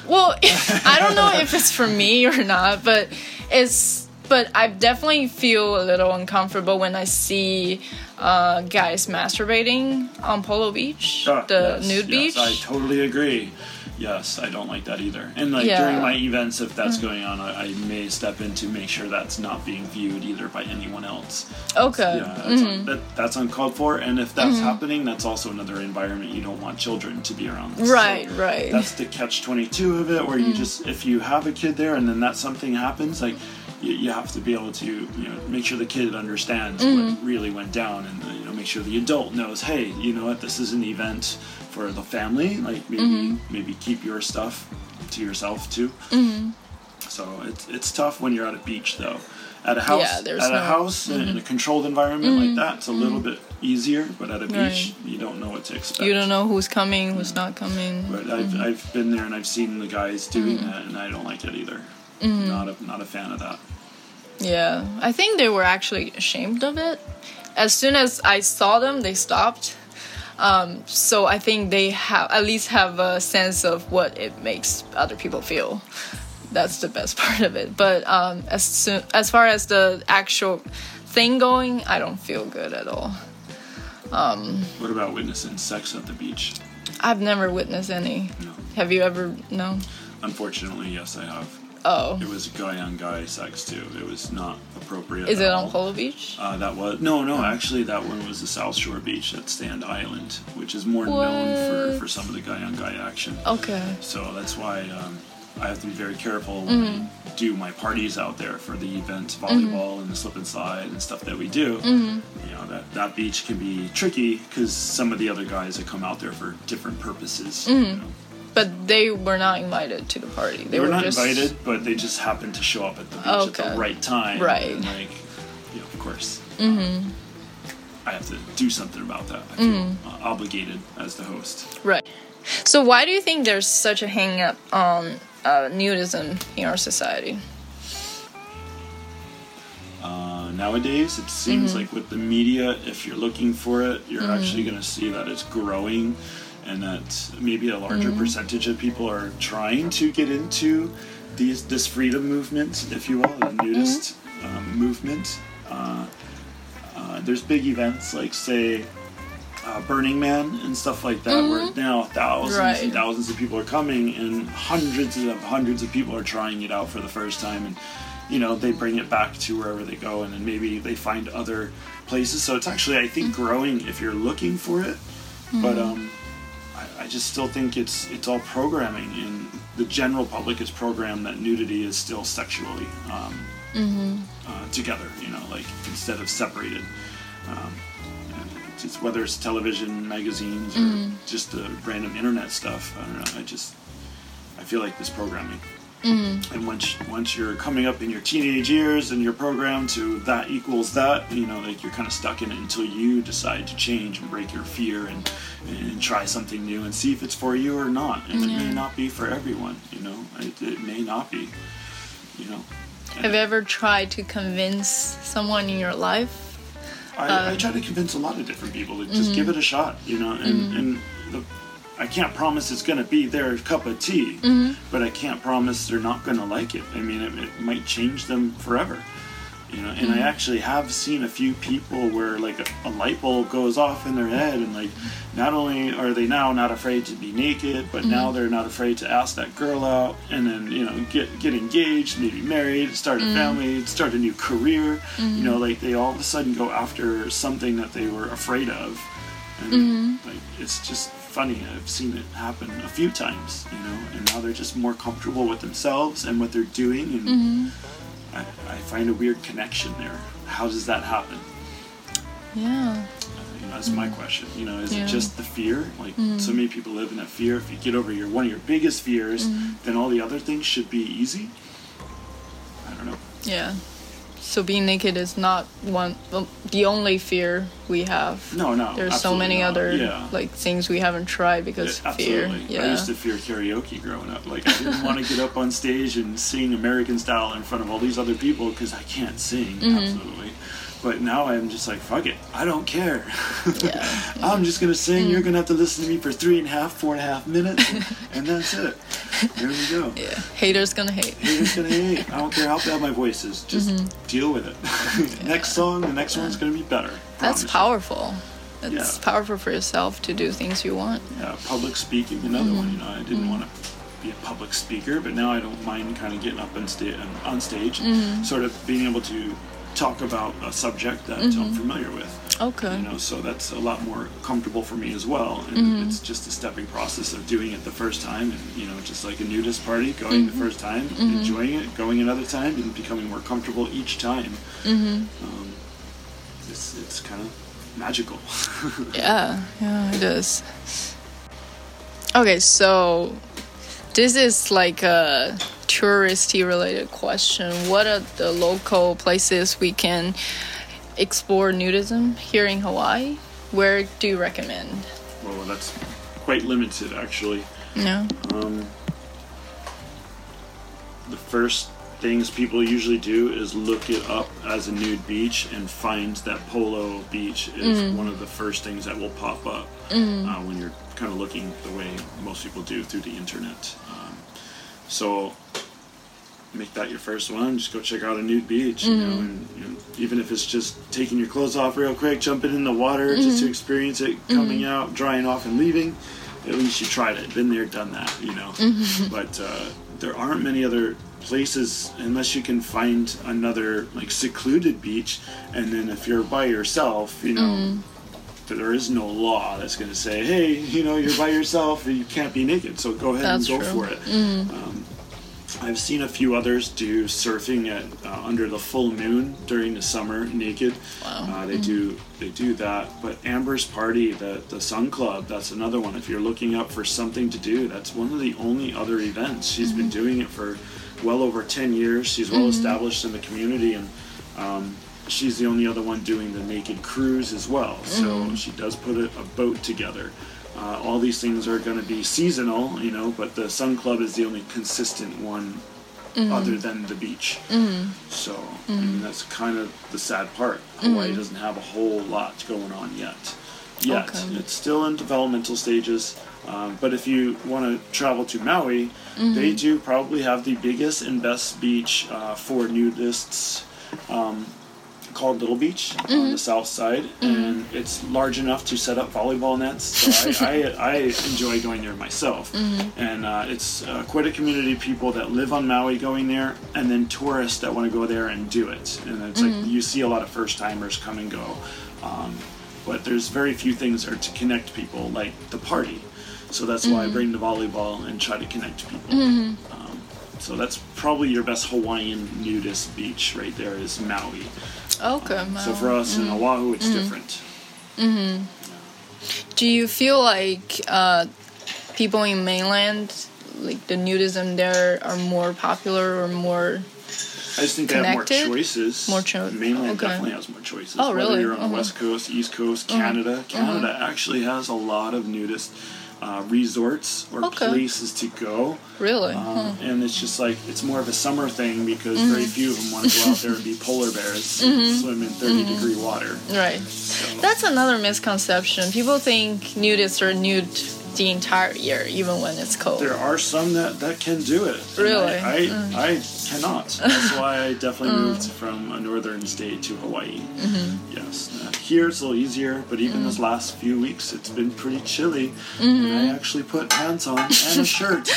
Well, I don't know if it's for me or not, but it's. But I definitely feel a little uncomfortable when I see uh, guys masturbating on Polo Beach, Ah, the yes, nude yes, beach. I totally agree. Yes, I don't like that either. And like Yeah. Mm. during my events, if that's going on, I, I may step in to make sure that's not being viewed either by anyone else. okay. Yeah, that's, Mm-hmm. that, that's uncalled for. And if that's happening, that's also another environment you don't want children to be around. So Right, right. That's the catch twenty two of it, where you just if you have a kid there and then that something happens, like you, you have to be able to you know make sure the kid understands what mm-hmm. really went down, and you know make sure the adult knows, hey, you know what, this is an event for the family. Like maybe mm-hmm. maybe keep your stuff to yourself too. Mm-hmm. So it's it's tough when you're at a beach though. At a house, Yeah, at a no- house in- in a controlled environment like that, it's a little bit easier. But at a beach, you don't know what to expect. You don't know who's coming, who's not coming. But I've, I've been there and I've seen the guys doing that, and I don't like it either. Not a not a fan of that. Yeah, I think they were actually ashamed of it. As soon as I saw them, they stopped. Um, so I think they have at least have a sense of what it makes other people feel. That's the best part of it. But um, as soon as far as the actual thing going, I don't feel good at all. What about witnessing sex at the beach? I've never witnessed any. No. Have you ever? No. Unfortunately, yes, I have. Oh, It was guy on guy sex too. It was not appropriate. is it all. on Polo Beach? Uh, that was no, no. Actually, that one was the South Shore Beach at Sand Island, which is more known for, for some of the guy on guy action. Okay. So that's why um, I have to be very careful when I do my parties out there for the events, volleyball and the slip and slide and stuff that we do. You know that that beach can be tricky because some of the other guys that come out there for different purposes. you know. But they were not invited to the party. They, They were not just... invited, but they just happened to show up at the beach at the right time. Right. And like, know, of course. Mm-hmm. I have to do something about that. I feel Mm-hmm. uh, obligated as the host. Right. So why do you think there's such a hang up on uh, nudism in our society? Uh, nowadays, it seems Mm-hmm. like with the media, if you're looking for it, you're actually going to see that it's growing, and that maybe a larger Mm-hmm. percentage of people are trying to get into these this freedom movement, if you will, the nudist Mm-hmm. um, movement. Uh, uh, there's big events like, say, uh, Burning Man and stuff like that, where now thousands Mm-hmm. Right. and thousands of people are coming, and hundreds of hundreds of people are trying it out for the first time, and you know they bring it back to wherever they go, and then maybe they find other places. So it's actually I think growing if you're looking for it, but um, I, I just still think it's it's all programming, and the general public is programmed that nudity is still sexually um, uh, together. You know, like instead of separated. Um, it's whether it's television, magazines, or just the random internet stuff. I don't know. I just I feel like this programming. Mm. And once once you're coming up in your teenage years and you're programmed to that equals that, you know, like you're kind of stuck in it until you decide to change and break your fear and and try something new and see if it's for you or not. And it may not be for everyone, you know. It, it may not be, you know. Have you ever tried to convince someone in your life? I, I try to convince a lot of different people to just give mm-hmm. it a shot, you know, and, mm. and the, I can't promise it's going to be their cup of tea, mm-hmm. but I can't promise they're not going to like it. I mean, it, it might change them forever, you know. And I mm-hmm. actually have seen a few people where like a, a light bulb goes off in their head, and like not only are they now not afraid to be naked, but now mm-hmm. they're not afraid to ask that girl out, and then you know get get engaged, maybe married, start a family, start a new career. You know, like they all of a sudden go after something that they were afraid of, and like it's just funny. I've seen it happen a few times, you know, and now they're just more comfortable with themselves and what they're doing, and mm-hmm. I, I find a weird connection there. How does that happen? Yeah. Uh, you know, that's my mm. question. You know, is Yeah. it just the fear? Like so mm. many people live in that fear. If you get over your one of your biggest fears, mm-hmm. then all the other things should be easy. I don't know. Yeah. So being naked is not one well, the only fear we have. No, no. There's so many not. other yeah. like things we haven't tried because Yeah, fear. absolutely. I used to fear karaoke growing up. Like I didn't want to get up on stage and sing American style in front of all these other people because I can't sing. Mm-hmm. Absolutely. But now I'm just like, fuck it. I don't care. Yeah. Mm. I'm just gonna sing. You're gonna have to listen to me for three and a half, four and a half minutes, and, and that's it. There we go. Yeah. Haters gonna hate. Haters gonna hate. I don't care how bad my voice is. Just Mm-hmm. deal with it. next song, the next one's gonna be better. That's you. powerful. It's Yeah. powerful for yourself to do things you want. Yeah, public speaking, another one. You know, I Mm-hmm. didn't want to be a public speaker, but now I don't mind kind of getting up on, sta- on stage, Mm-hmm. and sort of being able to talk about a subject that Mm-hmm. I'm familiar with. Okay. You know, so that's a lot more comfortable for me as well. And Mm-hmm. it's just a stepping process of doing it the first time, and you know, just like a nudist party, going Mm-hmm. the first time, enjoying it, going another time, and becoming more comfortable each time. Mm-hmm. Um, it's it's kind of magical. Yeah, yeah, it is. Okay, so this is like a touristy related question. What are the local places we can explore nudism here in Hawaii? Where do you recommend? well, that's quite limited, actually. No. Um, the first things people usually do is look it up as a nude beach and find that Polo Beach is one of the first things that will pop up uh, when you're kind of looking the way most people do through the internet. Um, so make that your first one. Just go check out a nude beach, you know, mm-hmm. and you know, even if it's just taking your clothes off real quick, jumping in the water just to mm-hmm. experience it, mm-hmm. coming out, drying off, and leaving. At least you tried it. Been there, done that, you know. But uh, there aren't many other places unless you can find another like secluded beach. And then if you're by yourself, you know. There is no law that's going to say, "Hey, you know, you're by yourself, and you can't be naked." So go ahead That's and go true. for it. Um, I've seen a few others do surfing at uh, under the full moon during the summer naked. Uh, they do they do that. But Amber's party, the the Sun Club, that's another one. If you're looking up for something to do, that's one of the only other events. She's been doing it for well over ten years. She's well established in the community, and um, she's the only other one doing the naked cruise as well. So she does put a, a boat together. Uh, all these things are going to be seasonal, you know, but the Sun Club is the only consistent one other than the beach. So, I mean, that's kind of the sad part. Hawaii doesn't have a whole lot going on yet. Yet. Okay. It's still in developmental stages. Um, but if you want to travel to Maui, they do probably have the biggest and best beach uh, for nudists um, called Little Beach Mm-hmm. on the south side, and it's large enough to set up volleyball nets. So I, I, I enjoy going there myself, Mm-hmm. and uh, it's uh, quite a community of people that live on Maui going there, and then tourists that want to go there and do it. And it's Mm-hmm. like you see a lot of first timers come and go, um, but there's very few things are to connect people like the party. So that's why Mm-hmm. I bring the volleyball and try to connect people. Um, so that's probably your best Hawaiian nudist beach right there is Maui. Okay. So for us in mm, Oahu, it's mm. different. Mm-hmm. Do you feel like uh, people in mainland, like the nudism there, are more popular or more? I just think they have more choices. More cho- Mainland okay. definitely has more choices. Oh, really? Whether you're on Uh-huh. the West Coast, East Coast, uh-huh. Canada. Canada uh-huh. actually has a lot of nudist uh, resorts or Okay. places to go. Really? Um, And it's just like, it's more of a summer thing because very Mm-hmm. few of them want to go out there and be polar bears and swim in 30 Mm-hmm. degree water. Right. So- That's another misconception. People think nudists are nude the entire year, even when it's cold. There are some that, that can do it. Really? Mm. I, I, I cannot. That's why I definitely moved from a northern state to Hawaii. Mm-hmm. Yes. Here it's a little easier, but even Mm. this last few weeks it's been pretty chilly. And Mm-hmm. I actually put pants on and a shirt.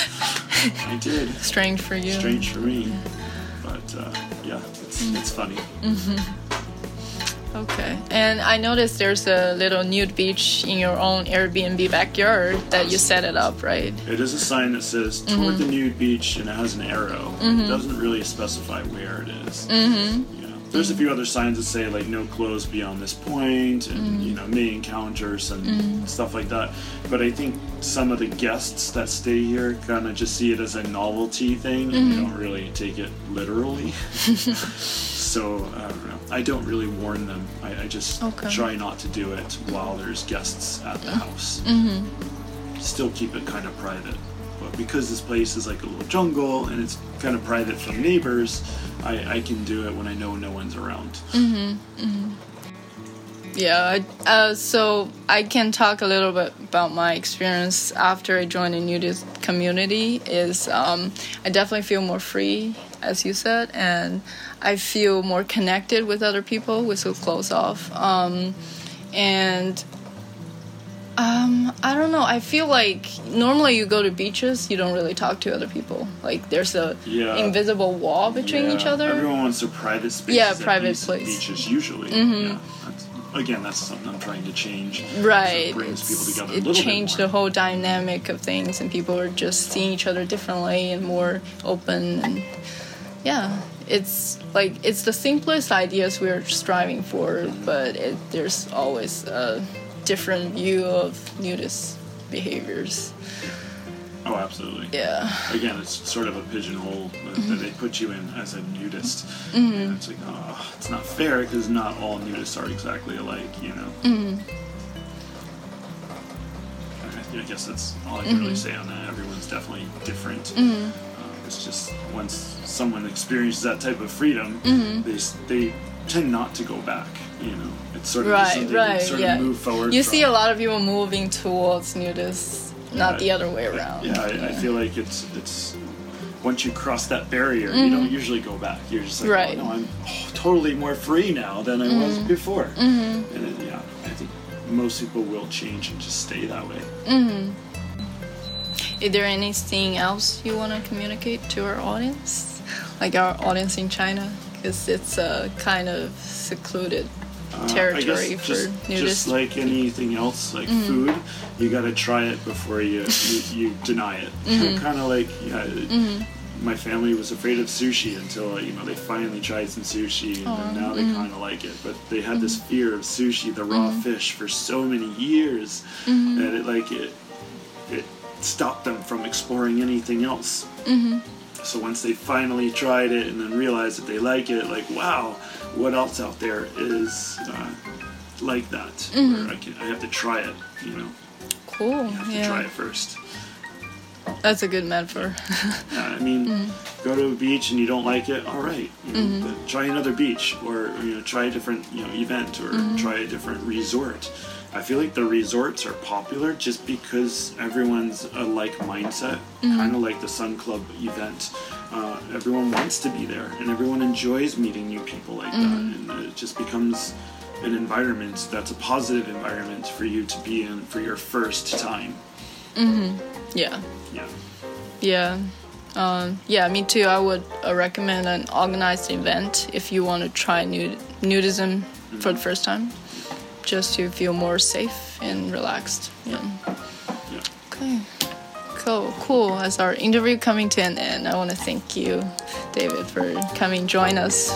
I did. Strange for you. Strange for me. But uh, yeah, it's, Mm. it's funny. Okay. And I noticed there's a little nude beach in your own Airbnb backyard that you set it up, right? It is a sign that says Mm-hmm. toward the nude beach and it has an arrow. It doesn't really specify where it is. Mm-hmm. You know, there's a few other signs that say like no clothes beyond this point and Mm-hmm. you know may encounters and stuff like that. But I think some of the guests that stay here kind of just see it as a novelty thing and Mm-hmm. they don't really take it literally. so I don't know. I don't really warn them. I, I just Okay. try not to do it while there's guests at the mm-hmm. house mm-hmm. still keep it kind of private. But because this place is like a little jungle and it's kind of private from neighbors, I, I can do it when I know no one's around. Mm-hmm. Yeah. I- Uh, so I can talk a little bit about my experience after I joined the nudist community. Is um, I definitely feel more free, as you said, and I feel more connected with other people with so close off. Um, and um, I don't know. I feel like normally you go to beaches, you don't really talk to other people. Like there's a Yeah. invisible wall between each other. Everyone wants a private space. Yeah, at private place. Mm-hmm. Beaches usually. Yeah, that's, again, that's something I'm trying to change. So Right. it brings people together it little changed the whole dynamic of things, and people are just seeing each other differently and more open. And yeah, it's like it's the simplest ideas we're striving for, but it, there's always a different view of nudist behaviors. Oh, absolutely. Yeah. Again, it's sort of a pigeonhole that, Mm-hmm. that they put you in as a nudist. And it's like, oh, it's not fair because not all nudists are exactly alike, you know? Mm-hmm. I I guess that's all I can Mm-hmm. really say on that. Everyone's definitely different. Um, it's just once someone experiences that type of freedom, Mm-hmm. they, they tend not to go back, you know? It's sort of Right, something right, yeah. of move forward You from. see a lot of people moving towards nudists, not the other way around. Yeah, I, I feel like it's it's once you cross that barrier, you don't usually go back. You're just like, Mm-hmm. Right. Mm-hmm. oh, no, I'm oh, totally more free now than I was before. And it, yeah, I think most people will change and just stay that way. Is there anything else you want to communicate to our audience, like our audience in China, because it's a kind of secluded Uh, territory guess for just, nudists. just like anything else, like Mm-hmm. food, you got to try it before you you, you deny it. Mm-hmm. kind of like yeah. My family was afraid of sushi until you know they finally tried some sushi, and now mm-hmm. they kind of like it. But they had this fear of sushi, the raw fish, for so many years Mm-hmm. that it like it it stopped them from exploring anything else. Mm-hmm. So once they finally tried it and then realized that they like it, like wow, what else out there is uh, like that? Mm-hmm. Where I can I have to try it, you know, cool. I have to try it first. that's a good metaphor. Yeah, I mean, Mm-hmm. go to a beach and you don't like it, all right, you know, but try another beach or you know try a different you know event or Mm-hmm. try a different resort. I feel like the resorts are popular just because everyone's a like mindset, Mm-hmm. kind of like the Sun Club event. Uh, everyone wants to be there, and everyone enjoys meeting new people like that, and it just becomes an environment that's a positive environment for you to be in for your first time. Yeah. Yeah. Yeah. Um, yeah, me too. I would uh, recommend an organized event if you want to try nud- nudism for the first time, just to feel more safe and relaxed. Yeah. Yeah. Okay. Cool. Cool. As our interview coming to an end, I want to thank you, David, for coming join us.